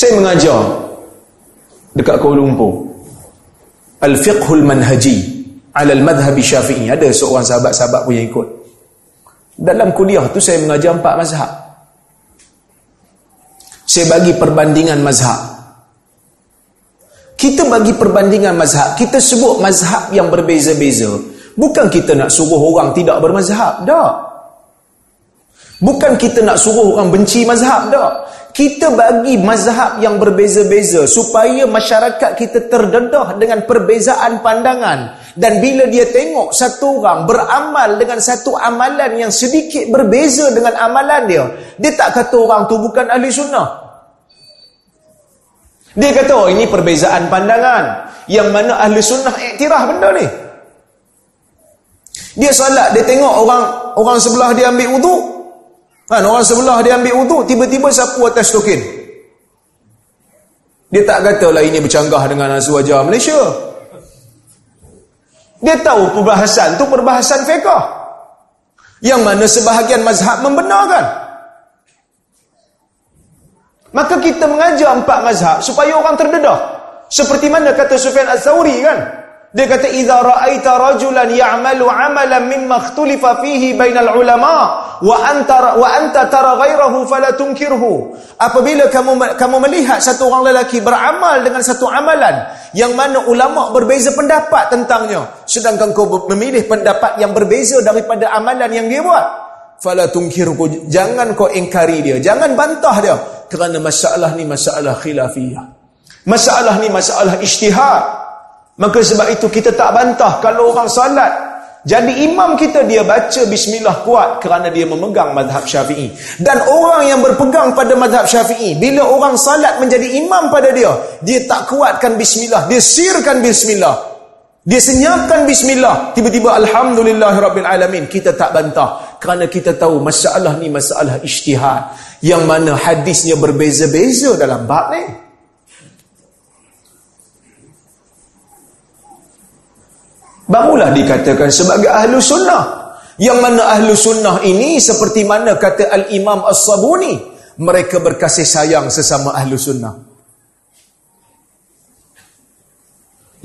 Saya mengajar dekat Kuala Lumpur. Al-Fiqhul Manhaji ala al-Madhhab Syafi'i. Ada seorang sahabat-sahabat punya ikut. Dalam kuliah tu saya mengajar empat mazhab. Saya bagi perbandingan mazhab. Kita bagi perbandingan mazhab. Kita sebut mazhab yang berbeza-beza. Bukan kita nak suruh orang tidak bermazhab. Tak. Bukan kita nak suruh orang benci mazhab. Tak. Kita bagi mazhab yang berbeza-beza. Supaya masyarakat kita terdedah dengan perbezaan pandangan. Dan bila dia tengok satu orang beramal dengan satu amalan yang sedikit berbeza dengan amalan dia. Dia tak kata orang tu bukan ahli sunnah. Dia kata, oh ini perbezaan pandangan. Yang mana ahli sunnah iktirah benda ni. Dia salat, dia tengok orang orang sebelah dia ambil wudu. Kan, orang sebelah dia ambil wudu, tiba-tiba sapu atas tokin. Dia tak kata lah ini bercanggah dengan aswaja Malaysia. Dia tahu perbahasan tu perbahasan fiqah. Yang mana sebahagian mazhab membenarkan. Maka kita mengajar empat mazhab supaya orang terdedah. Seperti mana kata Sufyan Al-Thawri kan? Dia kata idza ra'aita rajulan ya'malu 'amalan mimma ikhtulifa fihi bainal ulama wa anta wa anta tara ghairahu fala tunkirhu. Apabila kamu kamu melihat satu orang lelaki beramal dengan satu amalan yang mana ulama berbeza pendapat tentangnya sedangkan kau memilih pendapat yang berbeza daripada amalan yang dia buat fala tunkirhu jangan kau ingkari dia jangan bantah dia kerana masalah ni masalah khilafiyah. Masalah ni masalah ijtihad. Maka sebab itu kita tak bantah kalau orang salat jadi imam kita dia baca bismillah kuat kerana dia memegang mazhab Syafi'i. Dan orang yang berpegang pada mazhab Syafi'i bila orang salat menjadi imam pada dia, dia tak kuatkan bismillah, dia sirkan bismillah. Dia senyapkan bismillah, tiba-tiba alhamdulillahirabbil alamin. Kita tak bantah kerana kita tahu masalah ni masalah ijtihad yang mana hadisnya berbeza-beza dalam bab ni. Barulah dikatakan sebagai ahlu sunnah. Yang mana ahlu sunnah ini seperti mana kata Al-Imam As-Sabuni. Mereka berkasih sayang sesama ahlu sunnah.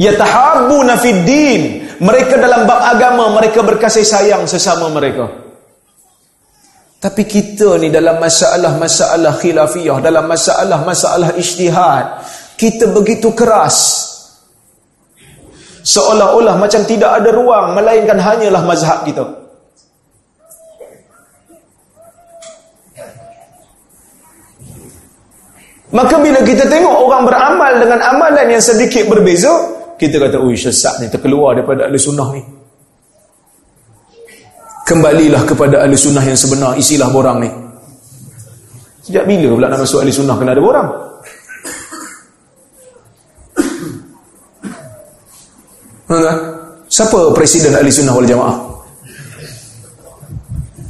Yatahabuna fid din. Mereka dalam bab agama mereka berkasih sayang sesama mereka. Tapi kita ni dalam masalah-masalah khilafiyah, dalam masalah-masalah ijtihad, kita begitu keras. Seolah-olah macam tidak ada ruang melainkan hanyalah mazhab kita. Maka bila kita tengok orang beramal dengan amalan yang sedikit berbeza, kita kata, "Ui, sesat ni terkeluar daripada ahli sunnah ni." kembalilah kepada ahli sunnah yang sebenar isilah borang ni sejak bila pula nak masuk ahli sunnah kena ada borang Mana? siapa presiden ahli sunnah wal jamaah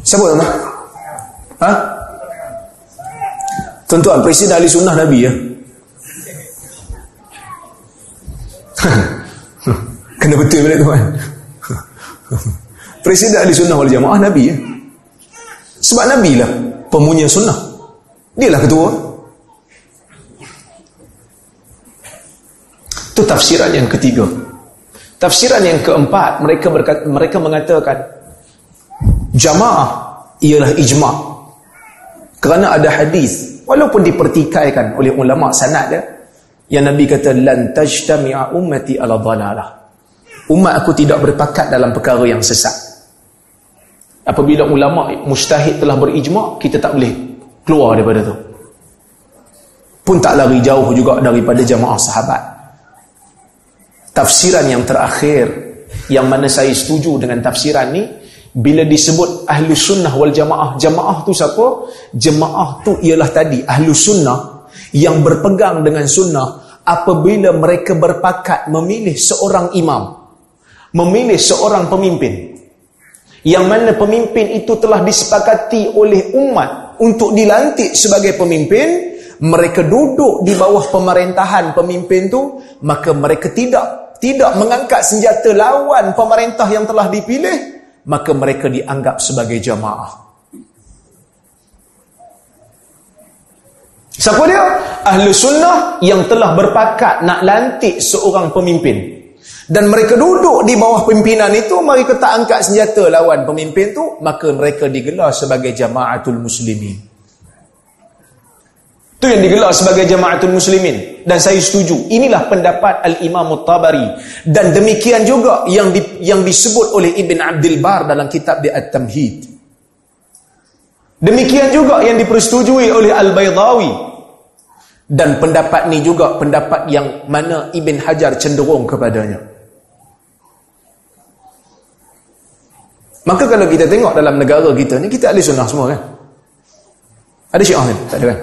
siapa nama ha? tuan-tuan presiden ahli sunnah nabi ya kena betul balik tuan Presiden ahli sunnah wal jamaah Nabi ya. Sebab Nabi lah pemunya sunnah. Dia lah ketua. Itu tafsiran yang ketiga. Tafsiran yang keempat, mereka berkata, mereka mengatakan jamaah ialah ijma' kerana ada hadis walaupun dipertikaikan oleh ulama sanad dia yang Nabi kata lan tajtami'a ummati ala dhalalah. Umat aku tidak berpakat dalam perkara yang sesat. Apabila ulama mustahid telah berijma' kita tak boleh keluar daripada tu. Pun tak lari jauh juga daripada jamaah sahabat tafsiran yang terakhir yang mana saya setuju dengan tafsiran ni bila disebut ahlu sunnah wal jamaah jamaah tu siapa? jamaah tu ialah tadi ahlu sunnah yang berpegang dengan sunnah apabila mereka berpakat memilih seorang imam memilih seorang pemimpin yang mana pemimpin itu telah disepakati oleh umat untuk dilantik sebagai pemimpin mereka duduk di bawah pemerintahan pemimpin tu maka mereka tidak tidak mengangkat senjata lawan pemerintah yang telah dipilih maka mereka dianggap sebagai jamaah Siapa dia? Ahlu sunnah yang telah berpakat nak lantik seorang pemimpin. Dan mereka duduk di bawah pimpinan itu, mereka tak angkat senjata lawan pemimpin tu, maka mereka digelar sebagai jamaatul muslimin. Itu yang digelar sebagai jamaatul muslimin. Dan saya setuju. Inilah pendapat Al-Imam Tabari. Dan demikian juga yang di, yang disebut oleh Ibn Abdul Bar dalam kitab di At-Tamhid. Demikian juga yang dipersetujui oleh Al-Baydawi dan pendapat ni juga pendapat yang mana Ibn Hajar cenderung kepadanya. Maka kalau kita tengok dalam negara kita ni, kita ahli sunnah semua kan? Ada syiah ni? Tak ada kan?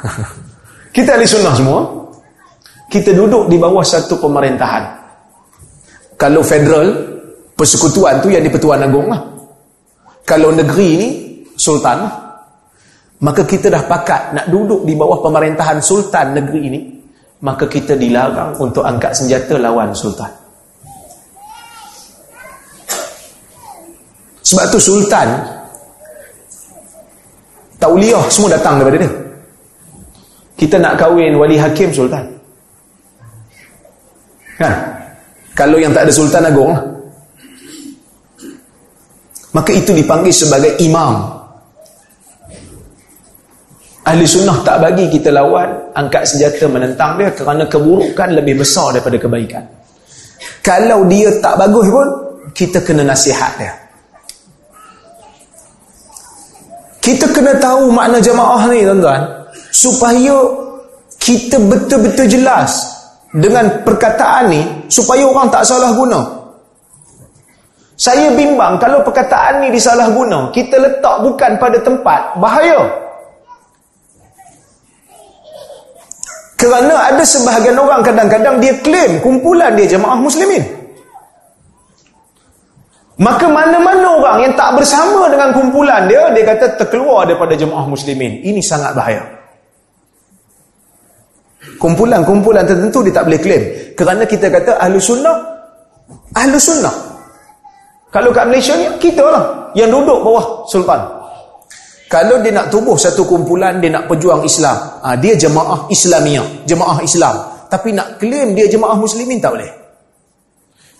kita ahli sunnah semua. Kita duduk di bawah satu pemerintahan. Kalau federal, persekutuan tu yang di Pertuan Agong lah. Kalau negeri ni, sultan lah maka kita dah pakat nak duduk di bawah pemerintahan sultan negeri ini maka kita dilarang untuk angkat senjata lawan sultan sebab tu sultan tauliah semua datang daripada dia kita nak kahwin wali hakim sultan kan kalau yang tak ada sultan agung lah. maka itu dipanggil sebagai imam Ahli sunnah tak bagi kita lawan angkat senjata menentang dia kerana keburukan lebih besar daripada kebaikan. Kalau dia tak bagus pun, kita kena nasihat dia. Kita kena tahu makna jamaah ni tuan-tuan supaya kita betul-betul jelas dengan perkataan ni supaya orang tak salah guna. Saya bimbang kalau perkataan ni disalah guna, kita letak bukan pada tempat, bahaya. Kerana ada sebahagian orang kadang-kadang dia klaim kumpulan dia jemaah muslimin. Maka mana-mana orang yang tak bersama dengan kumpulan dia, dia kata terkeluar daripada jemaah muslimin. Ini sangat bahaya. Kumpulan-kumpulan tertentu dia tak boleh klaim. Kerana kita kata ahlu sunnah, ahlu sunnah. Kalau kat Malaysia ni, kita lah yang duduk bawah sultan. Kalau dia nak tubuh satu kumpulan, dia nak perjuang Islam. Ha, dia jemaah Islamiah. Jemaah Islam. Tapi nak claim dia jemaah Muslimin, tak boleh.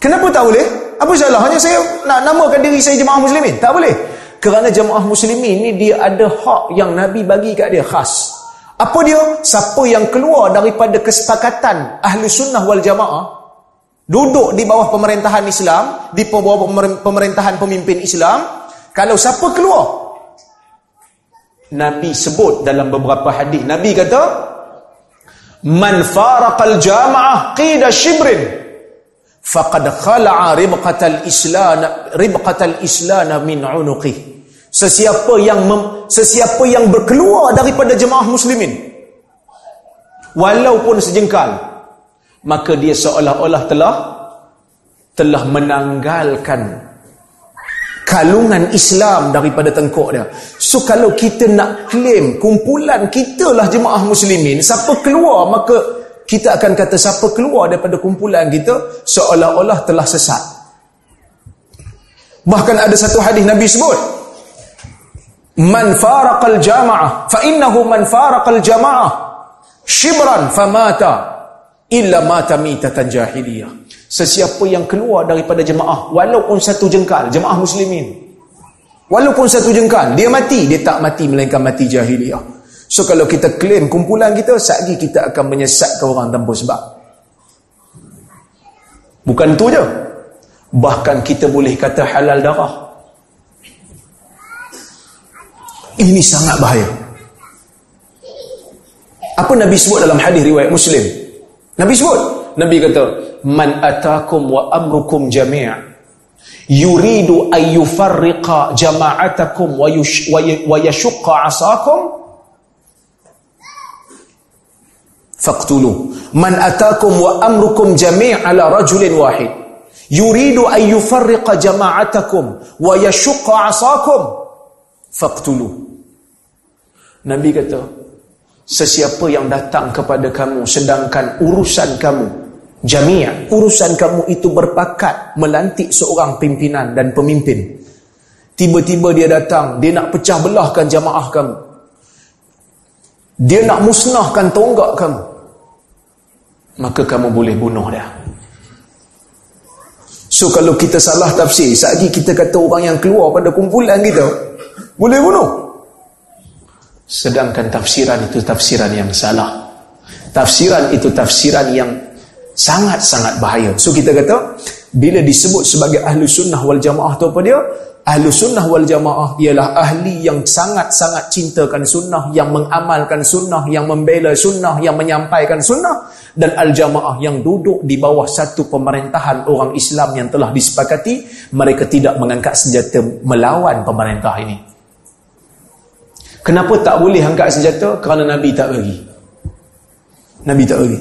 Kenapa tak boleh? Apa salahnya saya nak namakan diri saya jemaah Muslimin? Tak boleh. Kerana jemaah Muslimin ni dia ada hak yang Nabi bagi kat dia khas. Apa dia? Siapa yang keluar daripada kesepakatan Ahlu Sunnah wal Jamaah, duduk di bawah pemerintahan Islam, di bawah pemerintahan pemimpin Islam, kalau siapa keluar Nabi sebut dalam beberapa hadis. Nabi kata, "Man faraqal jama'ah qida shibrin faqad khala'a ribqatal islam ribqatal islam min 'unuqih." Sesiapa yang mem, sesiapa yang berkeluar daripada jemaah muslimin walaupun sejengkal maka dia seolah-olah telah telah menanggalkan kalungan Islam daripada tengkuk dia. So kalau kita nak claim kumpulan kita lah jemaah muslimin, siapa keluar maka kita akan kata siapa keluar daripada kumpulan kita seolah-olah telah sesat. Bahkan ada satu hadis Nabi sebut, "Man faraqal jama'ah fa innahu man faraqal jama'ah. Shibran famata illa mata mitatan jahiliyah." sesiapa yang keluar daripada jemaah walaupun satu jengkal jemaah muslimin walaupun satu jengkal dia mati dia tak mati melainkan mati jahiliah so kalau kita claim kumpulan kita satgi kita akan menyesatkan orang tanpa sebab. Bukan tu je. Bahkan kita boleh kata halal darah ini sangat bahaya. Apa Nabi sebut dalam hadis riwayat Muslim? Nabi sebut. Nabi kata, "Man atakum wa amrukum jami' yuridu an yufarriqa jama'atakum wa wa yashqa 'asakum faqtulu. Man atakum wa amrukum jami' ala rajulin wahid. Yuridu an yufarriqa jama'atakum wa yashqa 'asakum faqtulu Nabi kata sesiapa yang datang kepada kamu sedangkan urusan kamu jamiah urusan kamu itu berpakat melantik seorang pimpinan dan pemimpin. Tiba-tiba dia datang dia nak pecah belahkan jamaah kamu. Dia nak musnahkan tonggak kamu. Maka kamu boleh bunuh dia. So kalau kita salah tafsir lagi kita kata orang yang keluar pada kumpulan kita boleh bunuh sedangkan tafsiran itu tafsiran yang salah tafsiran itu tafsiran yang sangat-sangat bahaya so kita kata bila disebut sebagai ahlu sunnah wal jamaah tu apa dia Ahlu sunnah wal jamaah ialah ahli yang sangat-sangat cintakan sunnah, yang mengamalkan sunnah, yang membela sunnah, yang menyampaikan sunnah. Dan al-jamaah yang duduk di bawah satu pemerintahan orang Islam yang telah disepakati, mereka tidak mengangkat senjata melawan pemerintah ini. Kenapa tak boleh angkat senjata? Kerana Nabi tak bagi. Nabi tak bagi.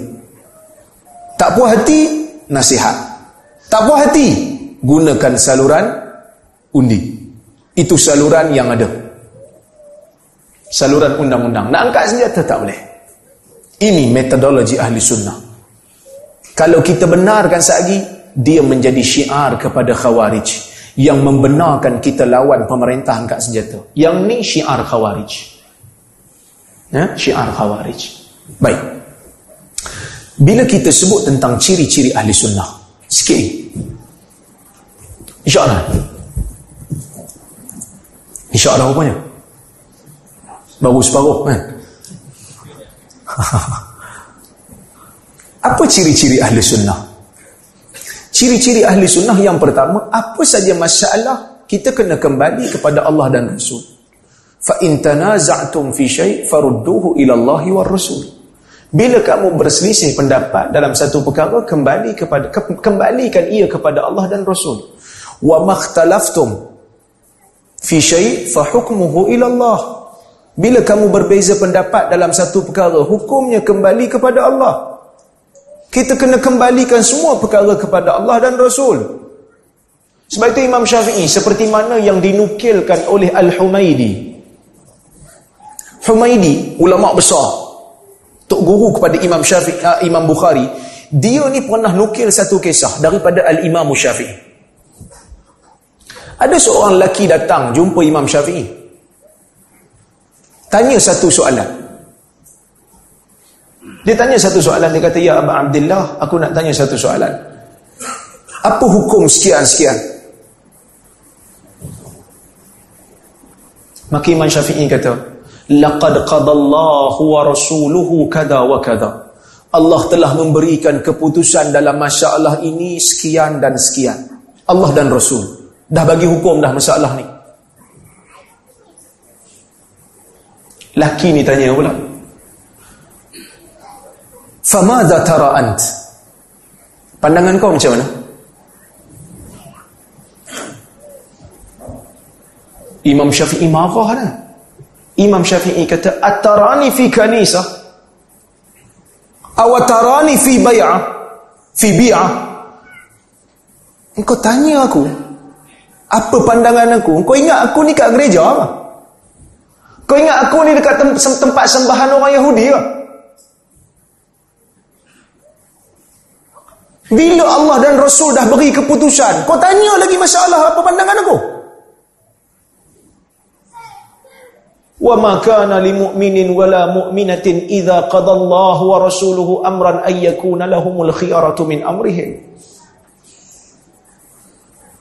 Tak puas hati, nasihat. Tak puas hati, gunakan saluran undi. Itu saluran yang ada. Saluran undang-undang. Nak angkat senjata tak boleh. Ini metodologi ahli sunnah. Kalau kita benarkan sehari, dia menjadi syiar kepada khawarij. Yang membenarkan kita lawan pemerintah angkat senjata. Yang ni syiar khawarij. Ya? Syiar khawarij. Baik. Bila kita sebut tentang ciri-ciri ahli sunnah. Sikit. InsyaAllah. InsyaAllah rupanya Baru separuh kan Apa ciri-ciri ahli sunnah Ciri-ciri ahli sunnah yang pertama, apa saja masalah, kita kena kembali kepada Allah dan Rasul. Fa in tanaza'tum fi shay' farudduhu ila Allah wa Rasul. Bila kamu berselisih pendapat dalam satu perkara, kembali kepada ke, kembalikan ia kepada Allah dan Rasul. Wa makhtalaftum fi shay' fa hukmuhu ila Allah. Bila kamu berbeza pendapat dalam satu perkara, hukumnya kembali kepada Allah kita kena kembalikan semua perkara kepada Allah dan Rasul. Sebab itu Imam Syafi'i seperti mana yang dinukilkan oleh Al-Humaidi Humaidi ulama besar. Tok guru kepada Imam Syafi'i uh, Imam Bukhari. Dia ni pernah nukil satu kisah daripada Al-Imam Syafi'i. Ada seorang lelaki datang jumpa Imam Syafi'i. Tanya satu soalan. Dia tanya satu soalan. Dia kata, Ya Abang Abdullah, aku nak tanya satu soalan. Apa hukum sekian-sekian? Maka Imam Syafi'i kata, Laqad qadallahu wa rasuluhu kada wa kada. Allah telah memberikan keputusan dalam masalah ini sekian dan sekian. Allah dan Rasul. Dah bagi hukum dah masalah ni. Laki ni tanya pula. Famadha tara ant? Pandangan kau macam mana? Imam Syafi'i marah kan? Imam Syafi'i kata, Atarani fi kanisah? Awatarani fi bay'ah? Fi bi'ah? Engkau tanya aku, apa pandangan aku? Kau ingat aku ni kat gereja apa? Kau ingat aku ni dekat tempat sembahan orang Yahudi ke? Bila Allah dan Rasul dah beri keputusan, kau tanya lagi masalah apa pandangan aku? Wa ma kana lil mu'minin wala mu'minatin idza qada Allah wa rasuluhu amran ay yakuna lahumul khiyaratu min amrihim.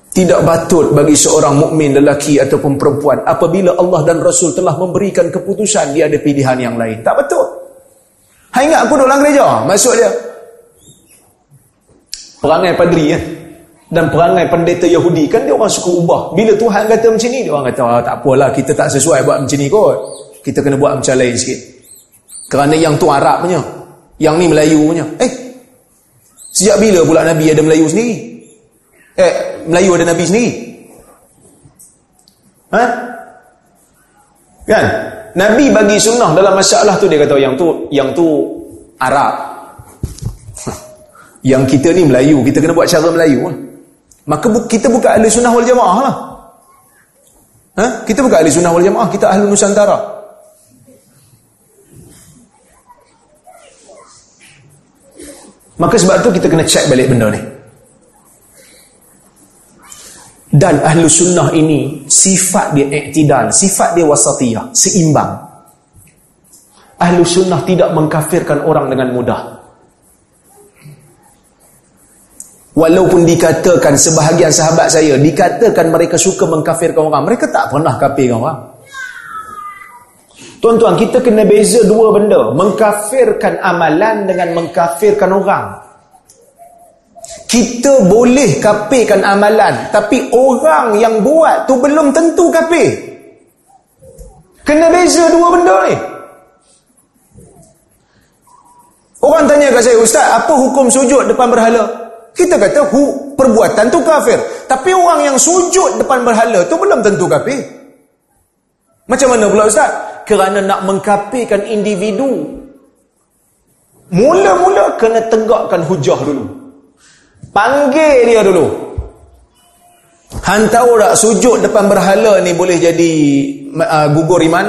Tidak batut bagi seorang mukmin lelaki ataupun perempuan apabila Allah dan Rasul telah memberikan keputusan dia ada pilihan yang lain. Tak betul. Hai ingat aku duduk dalam gereja, masuk dia. Perangai padri kan. Dan perangai pendeta Yahudi kan dia orang suka ubah. Bila Tuhan kata macam ni, dia orang kata oh, tak apalah kita tak sesuai buat macam ni kot. Kita kena buat macam lain sikit. Kerana yang tu Arab punya. Yang ni Melayu punya. Eh, sejak bila pula Nabi ada Melayu sendiri? Eh, Melayu ada Nabi sendiri. Ha? Kan? Nabi bagi sunnah dalam masalah tu dia kata yang tu yang tu Arab. Yang kita ni Melayu, kita kena buat cara Melayu. Ha? Maka bu kita bukan ahli sunnah wal jamaah lah. Ha? Kita bukan ahli sunnah wal jamaah, kita ahli Nusantara. Maka sebab tu kita kena check balik benda ni. Dan ahlu sunnah ini sifat dia iktidal, sifat dia wasatiyah, seimbang. Ahlu sunnah tidak mengkafirkan orang dengan mudah. Walaupun dikatakan sebahagian sahabat saya, dikatakan mereka suka mengkafirkan orang. Mereka tak pernah kafirkan orang. Tuan-tuan, kita kena beza dua benda. Mengkafirkan amalan dengan mengkafirkan orang. Kita boleh kafirkan amalan. Tapi orang yang buat tu belum tentu kafir. Kena beza dua benda ni. Orang tanya kat saya, Ustaz, apa hukum sujud depan berhala? Kita kata, hu, perbuatan tu kafir. Tapi orang yang sujud depan berhala tu belum tentu kafir. Macam mana pula Ustaz? Kerana nak mengkafirkan individu. Mula-mula kena tegakkan hujah dulu. Panggil dia dulu. Han tahu tak sujud depan berhala ni boleh jadi uh, gugur iman?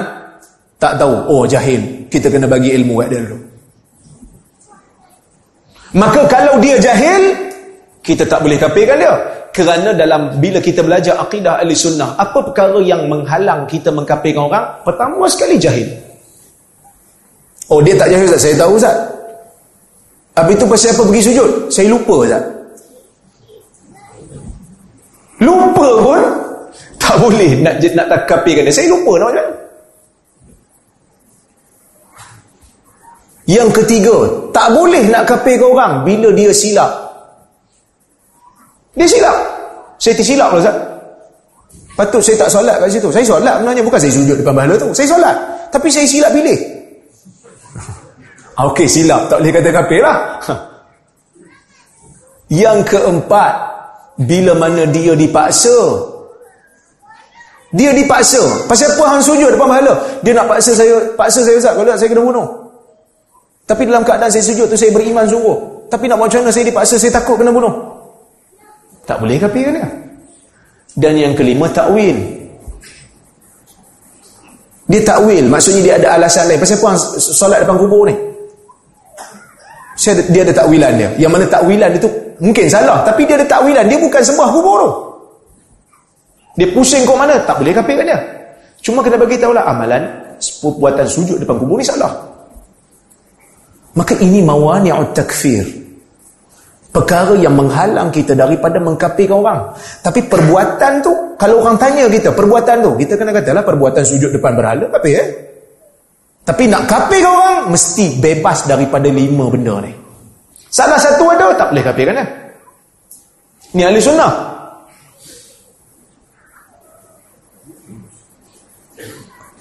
Tak tahu. Oh jahil. Kita kena bagi ilmu kat dia dulu. Maka kalau dia jahil, kita tak boleh kafirkan dia. Kerana dalam bila kita belajar akidah ahli sunnah, apa perkara yang menghalang kita mengkafirkan orang? Pertama sekali jahil. Oh dia tak jahil Ustaz, saya tahu Ustaz. Habis itu pasal apa pergi sujud? Saya lupa Ustaz. Lupa pun tak boleh nak nak tak kafirkan dia. Saya lupa nak. Yang ketiga, tak boleh nak kafir ke orang bila dia silap. Dia silap. Saya tersilap lah Ustaz. Patut saya tak solat kat situ. Saya solat sebenarnya bukan saya sujud depan bahala tu. Saya solat. Tapi saya silap pilih. Okey silap. Tak boleh kata kafir lah. Yang keempat, bila mana dia dipaksa. Dia dipaksa. Pasal apa hang sujud depan bahala? Dia nak paksa saya, paksa saya Ustaz. Kalau tak saya kena bunuh. Tapi dalam keadaan saya sujud tu saya beriman sungguh. Tapi nak macam mana saya dipaksa saya takut kena bunuh. Tak boleh kafir dia? Dan yang kelima takwil. Dia takwil, maksudnya dia ada alasan lain. Pasal apa solat depan kubur ni? Saya dia ada takwilan dia. Yang mana takwilan itu mungkin salah, tapi dia ada takwilan. Dia bukan sembah kubur tu. Dia pusing kok mana? Tak boleh kafir kan dia? Cuma kena bagi tahulah amalan buatan sujud depan kubur ni salah. Maka ini mawani'ut takfir. Perkara yang menghalang kita daripada mengkafirkan orang. Tapi perbuatan tu, kalau orang tanya kita, perbuatan tu, kita kena katalah perbuatan sujud depan berhala, kafir eh? Tapi nak kafirkan orang, mesti bebas daripada lima benda ni. Salah satu ada, tak boleh kafirkan eh? Ni ahli sunnah.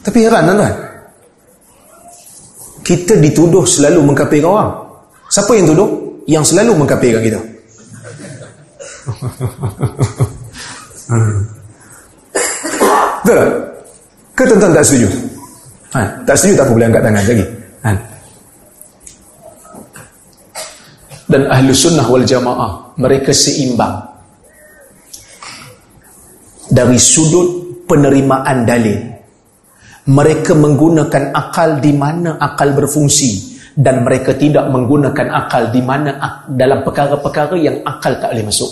Tapi heran tuan-tuan kita dituduh selalu mengkafirkan orang. Siapa yang tuduh? Yang selalu mengkafirkan kita. Betul tak? Ke tuan-tuan tak setuju? Ha, tak setuju tak apa boleh angkat tangan lagi. Ha. Dan ahlu sunnah wal jamaah mereka seimbang dari sudut penerimaan dalil mereka menggunakan akal di mana akal berfungsi dan mereka tidak menggunakan akal di mana dalam perkara-perkara yang akal tak boleh masuk.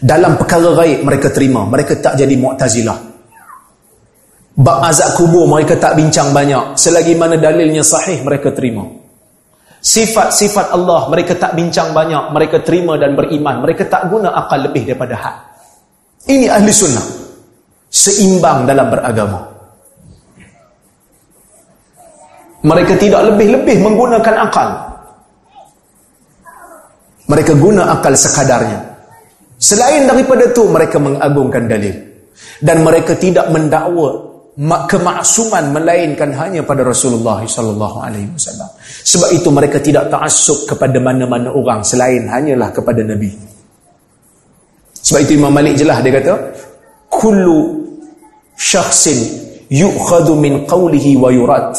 Dalam perkara gaib mereka terima. Mereka tak jadi mu'tazilah. Bab azab kubur mereka tak bincang banyak. Selagi mana dalilnya sahih mereka terima. Sifat-sifat Allah mereka tak bincang banyak. Mereka terima dan beriman. Mereka tak guna akal lebih daripada had. Ini ahli sunnah. Seimbang dalam beragama mereka tidak lebih-lebih menggunakan akal. Mereka guna akal sekadarnya. Selain daripada itu, mereka mengagungkan dalil. Dan mereka tidak mendakwa kemaksuman melainkan hanya pada Rasulullah sallallahu alaihi wasallam. Sebab itu mereka tidak ta'assub kepada mana-mana orang selain hanyalah kepada Nabi. Sebab itu Imam Malik jelas dia kata, kullu syakhsin yu'khadhu min qawlihi wa yurad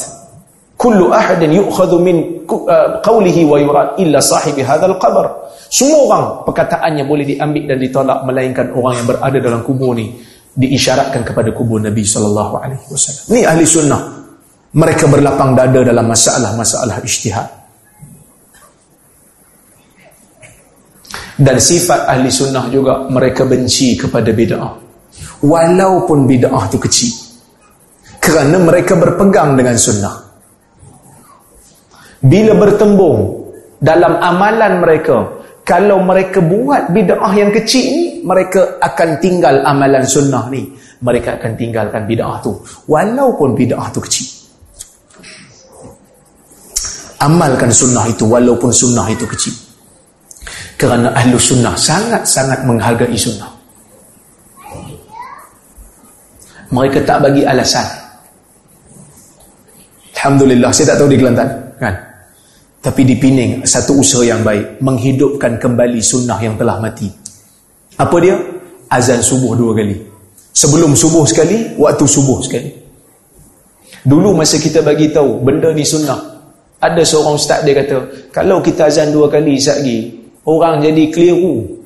kullu ahadin yu'khadhu min uh, qawlihi wa yurad illa sahibi hadzal qabr. Semua orang perkataannya boleh diambil dan ditolak melainkan orang yang berada dalam kubur ni diisyaratkan kepada kubur Nabi sallallahu alaihi wasallam. Ni ahli sunnah. Mereka berlapang dada dalam masalah-masalah ijtihad. Dan sifat ahli sunnah juga mereka benci kepada bid'ah. Walaupun bid'ah tu kecil kerana mereka berpegang dengan sunnah bila bertembung dalam amalan mereka kalau mereka buat bid'ah yang kecil ni mereka akan tinggal amalan sunnah ni. Mereka akan tinggalkan bid'ah tu. Walaupun bid'ah tu kecil. Amalkan sunnah itu walaupun sunnah itu kecil. Kerana ahlu sunnah sangat-sangat menghargai sunnah. Mereka tak bagi alasan. Alhamdulillah saya tak tahu di Kelantan kan tapi di Pining satu usaha yang baik menghidupkan kembali sunnah yang telah mati. Apa dia? azan subuh dua kali. Sebelum subuh sekali waktu subuh sekali. Dulu masa kita bagi tahu benda ni sunnah. Ada seorang ustaz dia kata kalau kita azan dua kali lagi orang jadi keliru.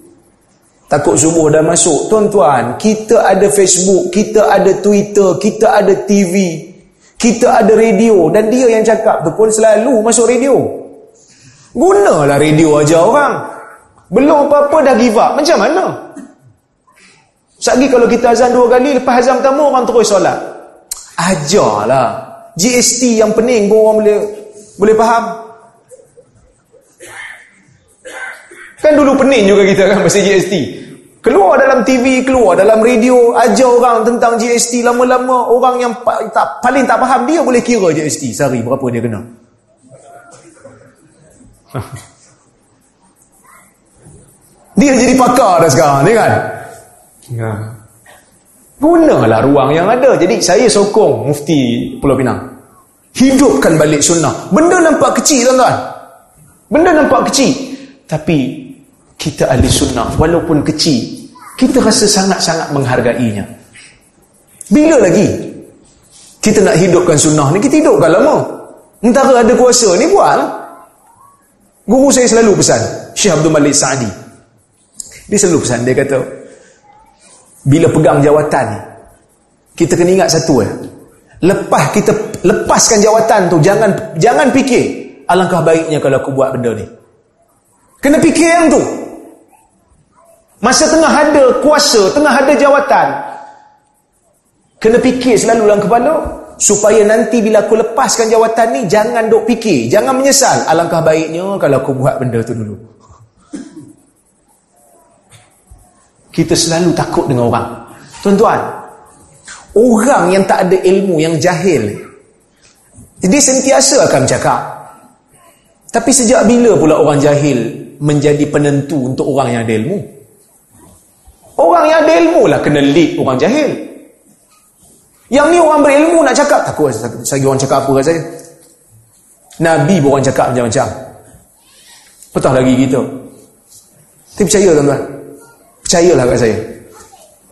Takut subuh dah masuk. Tuan-tuan kita ada Facebook kita ada Twitter kita ada TV kita ada radio dan dia yang cakap tu pun selalu masuk radio. Gunalah radio aja orang. Belum apa-apa dah give up. Macam mana? Sagi kalau kita azan dua kali lepas azan pertama orang terus solat. Ajarlah. GST yang pening pun orang boleh boleh faham. Kan dulu pening juga kita kan pasal GST. Keluar dalam TV, keluar dalam radio, ajar orang tentang GST lama-lama orang yang tak, paling tak faham dia boleh kira GST sehari berapa dia kena. Dia jadi pakar dah sekarang, ni kan? Ya. Gunalah ruang yang ada. Jadi saya sokong mufti Pulau Pinang. Hidupkan balik sunnah. Benda nampak kecil tuan-tuan. Benda nampak kecil. Tapi kita ahli sunnah walaupun kecil kita rasa sangat-sangat menghargainya bila lagi kita nak hidupkan sunnah ni kita hidupkan lama entara ada kuasa ni buat guru saya selalu pesan Syekh Abdul Malik Sa'adi dia selalu pesan dia kata bila pegang jawatan kita kena ingat satu eh lepas kita lepaskan jawatan tu jangan jangan fikir alangkah baiknya kalau aku buat benda ni kena fikir yang tu Masa tengah ada kuasa, tengah ada jawatan. Kena fikir selalu dalam kepala. Supaya nanti bila aku lepaskan jawatan ni, jangan duk fikir. Jangan menyesal. Alangkah baiknya kalau aku buat benda tu dulu. Kita selalu takut dengan orang. Tuan-tuan, orang yang tak ada ilmu, yang jahil, dia sentiasa akan cakap. Tapi sejak bila pula orang jahil menjadi penentu untuk orang yang ada ilmu? Orang yang ada ilmu lah kena lead orang jahil. Yang ni orang berilmu nak cakap. Takut lagi orang cakap apa kat saya. Nabi pun orang cakap macam-macam. Petah lagi kita. Tapi percaya tuan-tuan. Percayalah kat saya.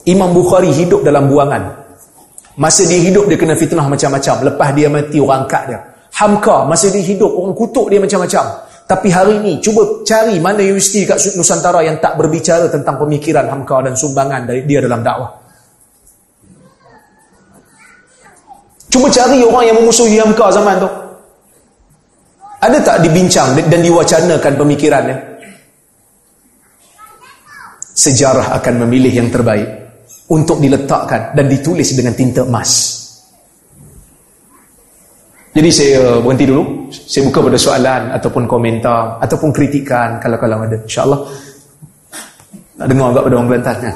Imam Bukhari hidup dalam buangan. Masa dia hidup dia kena fitnah macam-macam. Lepas dia mati orang angkat dia. Hamka masa dia hidup orang kutuk dia macam-macam. Tapi hari ini cuba cari mana universiti kat Nusantara yang tak berbicara tentang pemikiran Hamka dan sumbangan dari dia dalam dakwah. Cuba cari orang yang memusuhi Hamka zaman tu. Ada tak dibincang dan diwacanakan pemikirannya? Sejarah akan memilih yang terbaik untuk diletakkan dan ditulis dengan tinta emas. Jadi saya berhenti dulu. Saya buka pada soalan ataupun komentar ataupun kritikan kalau-kalau ada. InsyaAllah. Nak dengar agak pada orang Kelantan kan?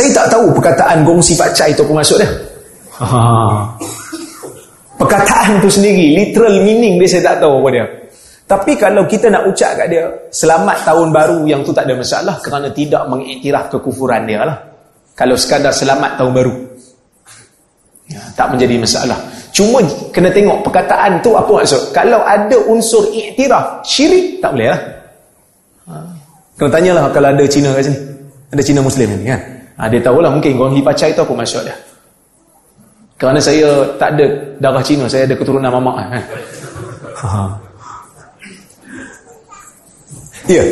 Saya tak tahu perkataan gongsi pak cai itu apa maksud dia. Ha. Perkataan tu sendiri, literal meaning dia saya tak tahu apa dia. Tapi kalau kita nak ucap kat dia, selamat tahun baru yang tu tak ada masalah kerana tidak mengiktiraf kekufuran dia lah. Kalau sekadar selamat tahun baru. Ya, tak menjadi masalah. Cuma kena tengok perkataan tu apa maksud. Kalau ada unsur iktiraf, syirik, tak boleh lah. Ha. Kena tanyalah kalau ada Cina kat sini. Ada Cina Muslim ni kan. Ha, dia tahulah mungkin orang hipacai tu apa maksud dia. Kerana saya tak ada darah Cina, saya ada keturunan mamak kan. Ha. Ya.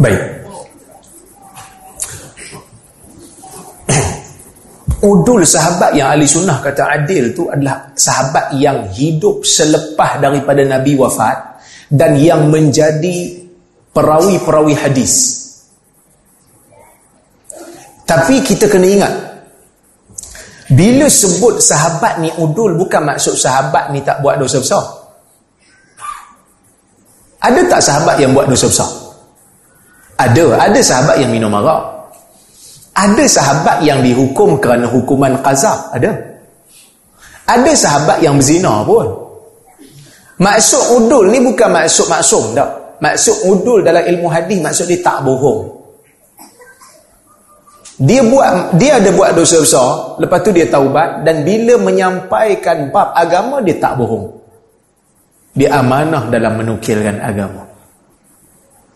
Baik. Udul sahabat yang ahli sunnah kata adil tu adalah sahabat yang hidup selepas daripada Nabi wafat dan yang menjadi perawi-perawi hadis. Tapi kita kena ingat bila sebut sahabat ni udul bukan maksud sahabat ni tak buat dosa besar. Ada tak sahabat yang buat dosa besar? Ada, ada sahabat yang minum arak. Ada sahabat yang dihukum kerana hukuman qazah, ada. Ada sahabat yang berzina pun. Maksud udul ni bukan maksud maksum tak. Maksud udul dalam ilmu hadis maksud dia tak bohong. Dia buat dia ada buat dosa besar, lepas tu dia taubat dan bila menyampaikan bab agama dia tak bohong. Dia amanah dalam menukilkan agama.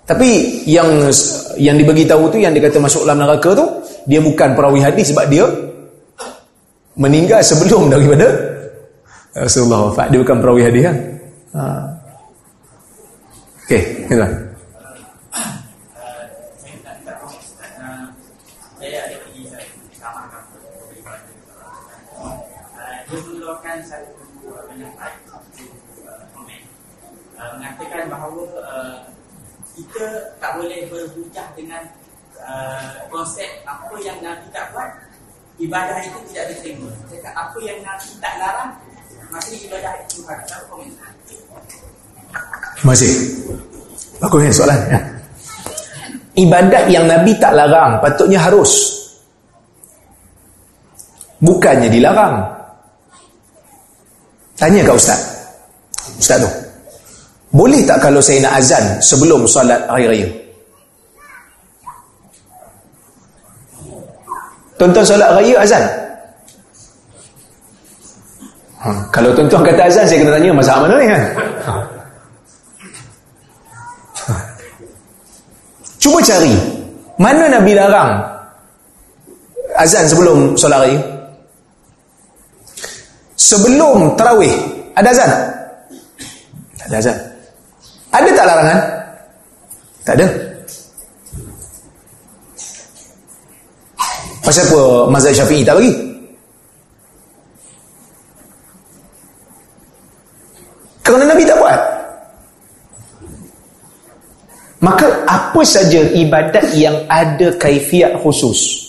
Tapi yang yang dibagi tahu tu yang dia kata masuk dalam neraka tu, dia bukan perawi hadis sebab dia meninggal sebelum daripada Rasulullah wafat. Dia bukan perawi hadis kan? Ha. Okey, tuan. Kita tak boleh berhujah dengan uh, konsep apa yang Nabi tak buat ibadah itu tidak diterima cakap apa yang Nabi tak larang maka ibadah itu harus komentar Masih. Bagus ni soalan. Ya. Ibadat yang Nabi tak larang patutnya harus. Bukannya dilarang. Tanya kat ustaz. Ustaz tu. Boleh tak kalau saya nak azan sebelum solat hari raya? Tuan-tuan solat raya azan. Ha, kalau tuan-tuan kata azan saya kena tanya masalah mana ni kan? Cuba cari mana Nabi larang azan sebelum solat raya? Sebelum tarawih ada azan? Tak ada azan. Ada tak larangan? Tak ada. Pasal apa mazhab syafi'i tak bagi? Kerana Nabi tak buat. Maka apa saja ibadat yang ada kaifiat khusus.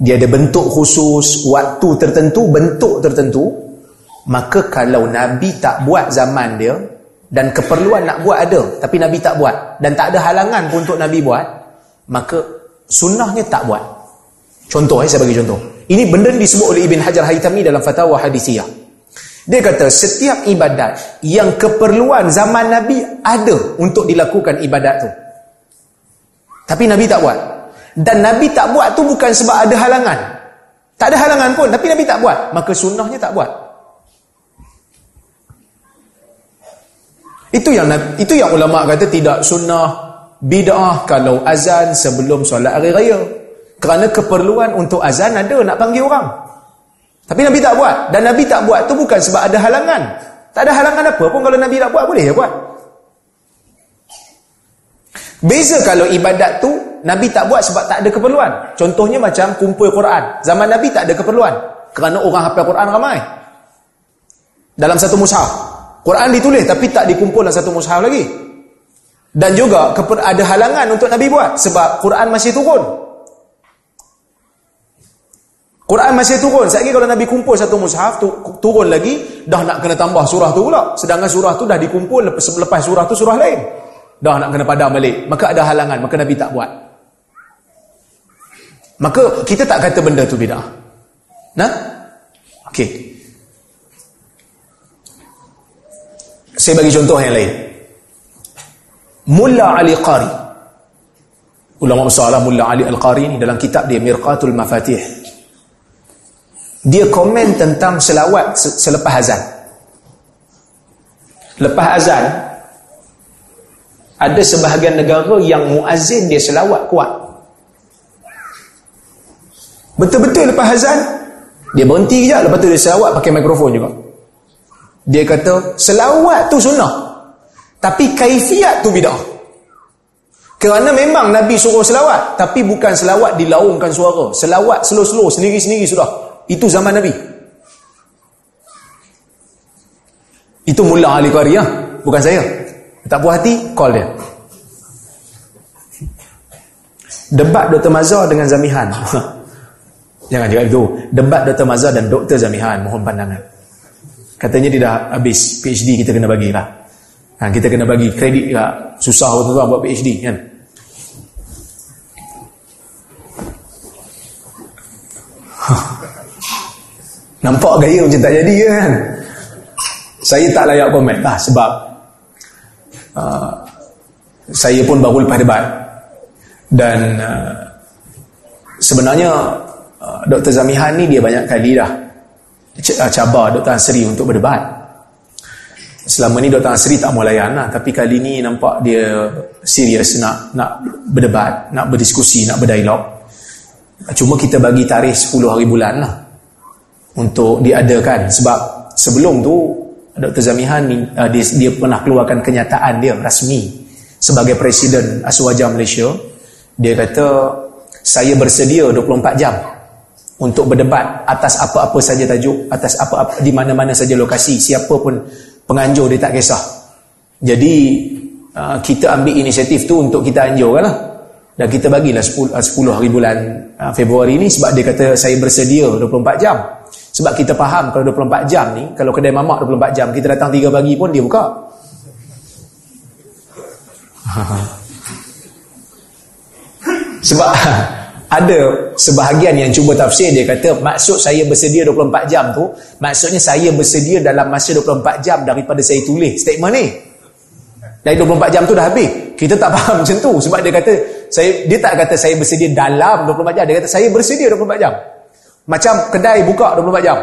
Dia ada bentuk khusus, waktu tertentu, bentuk tertentu. Maka kalau Nabi tak buat zaman dia, dan keperluan nak buat ada tapi Nabi tak buat. Dan tak ada halangan pun untuk Nabi buat maka sunnahnya tak buat. Contoh eh, saya bagi contoh. Ini benda disebut oleh Ibn Hajar Haytami dalam fatwa hadisiyah. Dia kata setiap ibadat yang keperluan zaman Nabi ada untuk dilakukan ibadat tu. Tapi Nabi tak buat. Dan Nabi tak buat tu bukan sebab ada halangan. Tak ada halangan pun tapi Nabi tak buat. Maka sunnahnya tak buat Itu yang itu yang ulama kata tidak sunnah bid'ah kalau azan sebelum solat hari raya. Kerana keperluan untuk azan ada nak panggil orang. Tapi Nabi tak buat dan Nabi tak buat tu bukan sebab ada halangan. Tak ada halangan apa pun kalau Nabi tak buat boleh ya buat. Beza kalau ibadat tu Nabi tak buat sebab tak ada keperluan. Contohnya macam kumpul Quran. Zaman Nabi tak ada keperluan. Kerana orang hafal Quran ramai. Dalam satu mushaf. Quran ditulis tapi tak dikumpul dalam satu mushaf lagi. Dan juga ada halangan untuk Nabi buat sebab Quran masih turun. Quran masih turun. Sekali kalau Nabi kumpul satu mushaf tu, turun lagi dah nak kena tambah surah tu pula. Sedangkan surah tu dah dikumpul lepas, lepas surah tu surah lain. Dah nak kena padam balik. Maka ada halangan, maka Nabi tak buat. Maka kita tak kata benda tu bidah. Nah? Okey. Saya bagi contoh yang lain. Mulla Ali Qari. Ulama besar lah Mulla Ali Al-Qari ni dalam kitab dia Mirqatul Mafatih. Dia komen tentang selawat selepas azan. Lepas azan ada sebahagian negara yang muazzin dia selawat kuat. Betul-betul lepas azan, dia berhenti kejap, lepas tu dia selawat pakai mikrofon juga. Dia kata, selawat tu sunnah. Tapi kaifiat tu bid'ah. Kerana memang Nabi suruh selawat, tapi bukan selawat dilaungkan suara. Selawat slow-slow, sendiri-sendiri sudah. Itu zaman Nabi. Itu mula ahli qaryah, bukan saya. Tak puas hati, call dia. Debat Dr. Mazhar dengan Zamihan. Jangan cakap itu. Debat Dr. Mazhar dan Dr. Zamihan, mohon pandangan. Katanya dia dah habis PhD kita kena bagilah. Ha, kita kena bagi kredit juga. Susah betul-betul buat PhD kan. Nampak gaya macam tak jadi kan Saya tak layak komen lah Sebab uh, Saya pun baru lepas debat Dan uh, Sebenarnya uh, Dr. Zamihan ni dia banyak kali dah Cabar Dr. Asri untuk berdebat Selama ni Dr. Asri tak mau layan lah Tapi kali ni nampak dia Serius nak nak berdebat Nak berdiskusi, nak berdialog Cuma kita bagi tarikh 10 hari bulan lah untuk diadakan sebab sebelum tu Dr. Zamihan uh, dia, dia pernah keluarkan kenyataan dia rasmi sebagai Presiden Aswaja Malaysia dia kata saya bersedia 24 jam untuk berdebat atas apa-apa saja tajuk atas apa-apa di mana-mana saja lokasi siapa pun penganjur dia tak kisah. Jadi uh, kita ambil inisiatif tu untuk kita anjurkan lah dan kita bagilah 10, 10 uh, hari bulan uh, Februari ni sebab dia kata saya bersedia 24 jam. Sebab kita faham kalau 24 jam ni, kalau kedai mamak 24 jam, kita datang 3 pagi pun dia buka. Sebab ada sebahagian yang cuba tafsir dia kata maksud saya bersedia 24 jam tu maksudnya saya bersedia dalam masa 24 jam daripada saya tulis statement ni dari 24 jam tu dah habis kita tak faham macam tu sebab dia kata saya dia tak kata saya bersedia dalam 24 jam dia kata saya bersedia 24 jam macam kedai buka 24 jam.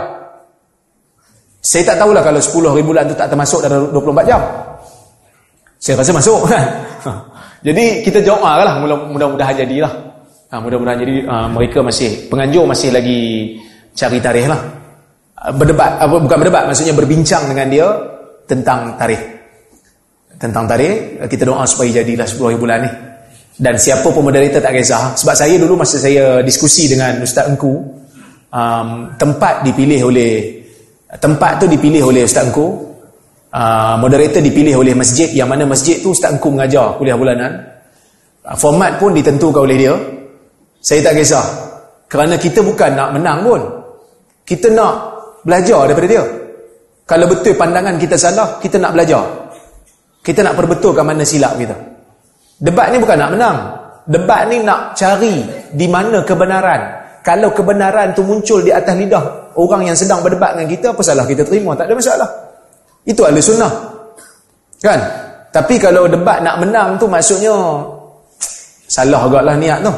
Saya tak tahulah kalau 10 hari bulan tu tak termasuk dalam 24 jam. Saya rasa masuk kan. jadi kita doa lah mudah-mudahan jadilah. Ha, mudah-mudahan jadi uh, mereka masih penganjur masih lagi cari tarikh lah. Berdebat apa bukan berdebat maksudnya berbincang dengan dia tentang tarikh. Tentang tarikh kita doa supaya jadilah 10 hari bulan ni. Dan siapa pun moderator tak kisah sebab saya dulu masa saya diskusi dengan Ustaz Engku um, tempat dipilih oleh tempat tu dipilih oleh Ustaz Engku uh, moderator dipilih oleh masjid yang mana masjid tu Ustaz Engku mengajar kuliah bulanan uh, format pun ditentukan oleh dia saya tak kisah. Kerana kita bukan nak menang pun. Kita nak belajar daripada dia. Kalau betul pandangan kita salah kita nak belajar. Kita nak perbetulkan mana silap kita. Debat ni bukan nak menang. Debat ni nak cari di mana kebenaran. Kalau kebenaran tu muncul di atas lidah orang yang sedang berdebat dengan kita apa salah kita terima? Tak ada masalah. Itu ahli sunnah. Kan? Tapi kalau debat nak menang tu maksudnya salah agaklah niat tu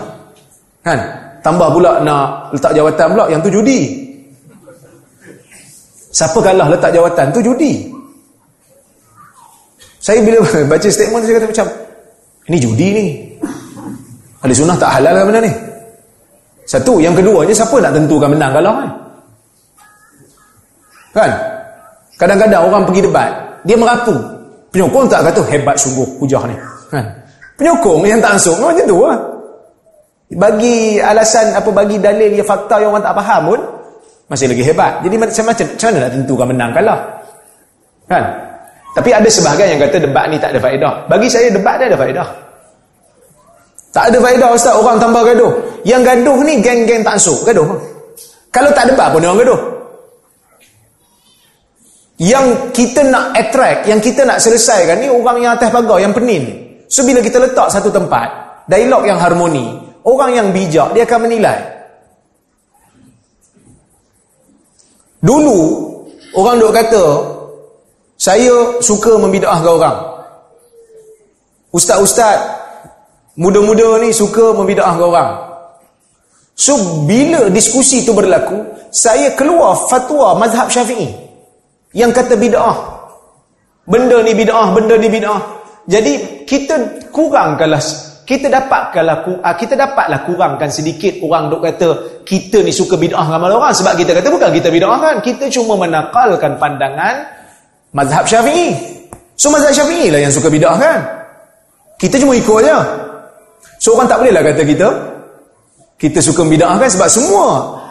kan tambah pula nak letak jawatan pula yang tu judi siapa kalah letak jawatan tu judi saya bila baca statement saya kata macam ini judi ni ahli sunnah tak halal kan benda ni satu, yang keduanya siapa nak tentukan menang kalah kan? Kan? Kadang-kadang orang pergi debat, dia merapu. Penyokong tak kata hebat sungguh hujah ni. Kan? Penyokong yang tak masuk macam tu lah. Bagi alasan apa bagi dalil yang fakta yang orang tak faham pun masih lagi hebat. Jadi macam macam macam mana nak tentukan menang kalah? Kan? Tapi ada sebahagian yang kata debat ni tak ada faedah. Bagi saya debat dia ada faedah. Tak ada faedah ustaz orang tambah gaduh. Yang gaduh ni geng-geng tak masuk gaduh. Kalau tak debat pun orang gaduh. Yang kita nak attract, yang kita nak selesaikan ni orang yang atas pagar, yang penin. So bila kita letak satu tempat, dialog yang harmoni, orang yang bijak dia akan menilai. Dulu orang duk kata saya suka membidahkan orang. Ustaz-ustaz Muda-muda ni suka membida'ahkan orang. So, bila diskusi itu berlaku, saya keluar fatwa mazhab syafi'i. Yang kata bida'ah. Benda ni bida'ah, benda ni bida'ah. Jadi, kita kurang kalau kita dapatlah ah, kita dapatlah kurangkan sedikit orang dok kata kita ni suka bid'ah ramai orang. Sebab kita kata bukan kita bid'ah kan? Kita cuma menakalkan pandangan mazhab Syafi'i. So mazhab Syafi'i lah yang suka bid'ah kan? Kita cuma ikut aja. So orang tak boleh lah kata kita kita suka bid'ah kan? Sebab semua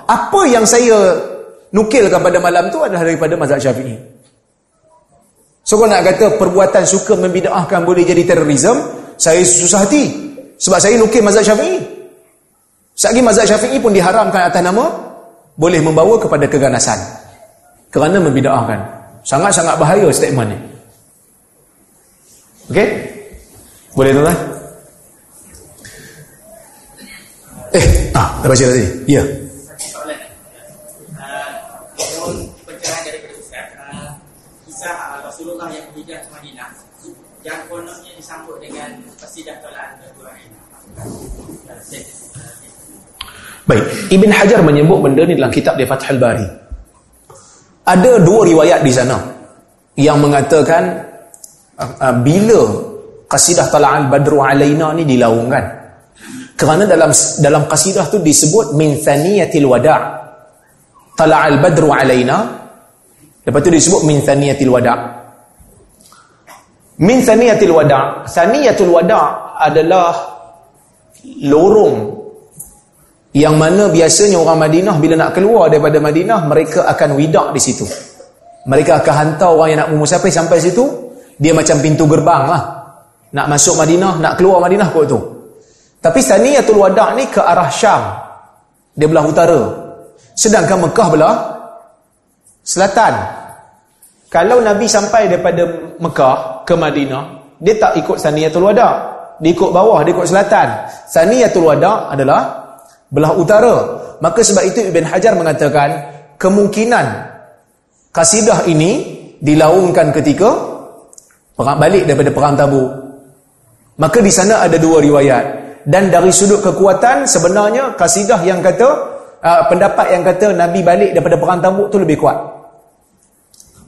apa yang saya nukilkan pada malam tu adalah daripada mazhab Syafi'i. So kalau nak kata perbuatan suka membid'ahkan boleh jadi terorisme? Saya susah hati sebab saya nukil mazhab syafi'i. Sekali mazhab syafi'i pun diharamkan atas nama boleh membawa kepada keganasan. Kerana membida'ahkan. Sangat-sangat bahaya statement ni. Okey? Boleh tuan-tuan? Eh, ah, dah baca tadi. Ya. Yang Madinah yang disambut dengan Baik, Ibn Hajar menyebut benda ni dalam kitab dia Fathul Bari. Ada dua riwayat di sana yang mengatakan uh, uh, bila qasidah Tala'al Badru Alaina ni dilaungkan. Kerana dalam dalam qasidah tu disebut min thaniyatil wada' Tala'al Badru Alaina. Lepas tu disebut min thaniyatil wada'. Min thaniyatil wada', thaniyatul wada' adalah lorong yang mana biasanya orang Madinah bila nak keluar daripada Madinah mereka akan widak di situ. Mereka akan hantar orang yang nak memusafir sampai situ. Dia macam pintu gerbang lah. Nak masuk Madinah nak keluar Madinah kot tu. Tapi Saniyatul Wadak ni ke arah Syam. Dia belah utara. Sedangkan Mekah belah selatan. Kalau Nabi sampai daripada Mekah ke Madinah dia tak ikut Saniyatul Wadak dia ikut bawah dia ikut selatan Saniyatul Wadak adalah belah utara. Maka sebab itu Ibn Hajar mengatakan kemungkinan kasidah ini dilaungkan ketika perang balik daripada perang tabu. Maka di sana ada dua riwayat dan dari sudut kekuatan sebenarnya kasidah yang kata uh, pendapat yang kata Nabi balik daripada perang tabu tu lebih kuat.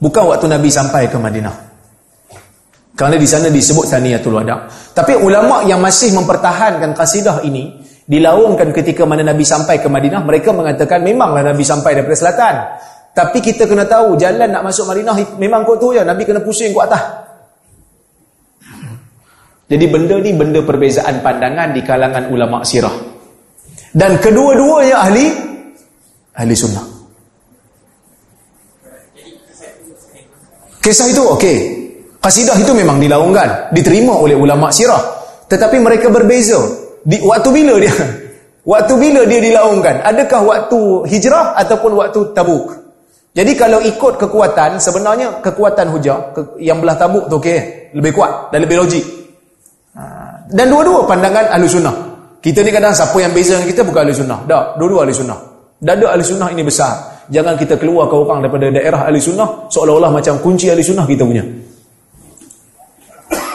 Bukan waktu Nabi sampai ke Madinah. Kerana di sana disebut Saniyatul Wada. Tapi ulama yang masih mempertahankan kasidah ini dilaungkan ketika mana Nabi sampai ke Madinah mereka mengatakan memanglah Nabi sampai daripada selatan. Tapi kita kena tahu jalan nak masuk Madinah memang kot tu je. Nabi kena pusing kot atas. Jadi benda ni benda perbezaan pandangan di kalangan ulama sirah. Dan kedua-duanya ahli ahli sunnah. Kisah itu okey kasidah itu memang dilaungkan diterima oleh ulama sirah. Tetapi mereka berbeza. Di waktu bila dia waktu bila dia dilaungkan? Adakah waktu hijrah ataupun waktu tabuk? Jadi kalau ikut kekuatan sebenarnya kekuatan hujah ke, yang belah tabuk tu okey lebih kuat dan lebih logik. Ha, dan dua-dua pandangan ahli sunnah. Kita ni kadang siapa yang beza dengan kita bukan ahli sunnah. Tak dua-dua ahli sunnah. Dada ahli sunnah ini besar. Jangan kita keluar ke orang daripada daerah ahli sunnah seolah-olah macam kunci ahli sunnah kita punya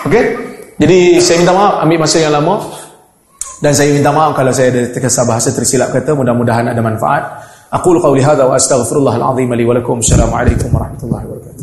okey jadi saya minta maaf ambil masa yang lama. Dan saya minta maaf kalau saya ada terkesah bahasa tersilap kata mudah-mudahan ada manfaat. Aku qauli hadza wa astaghfirullahal azim li wa lakum. Assalamu alaikum warahmatullahi wabarakatuh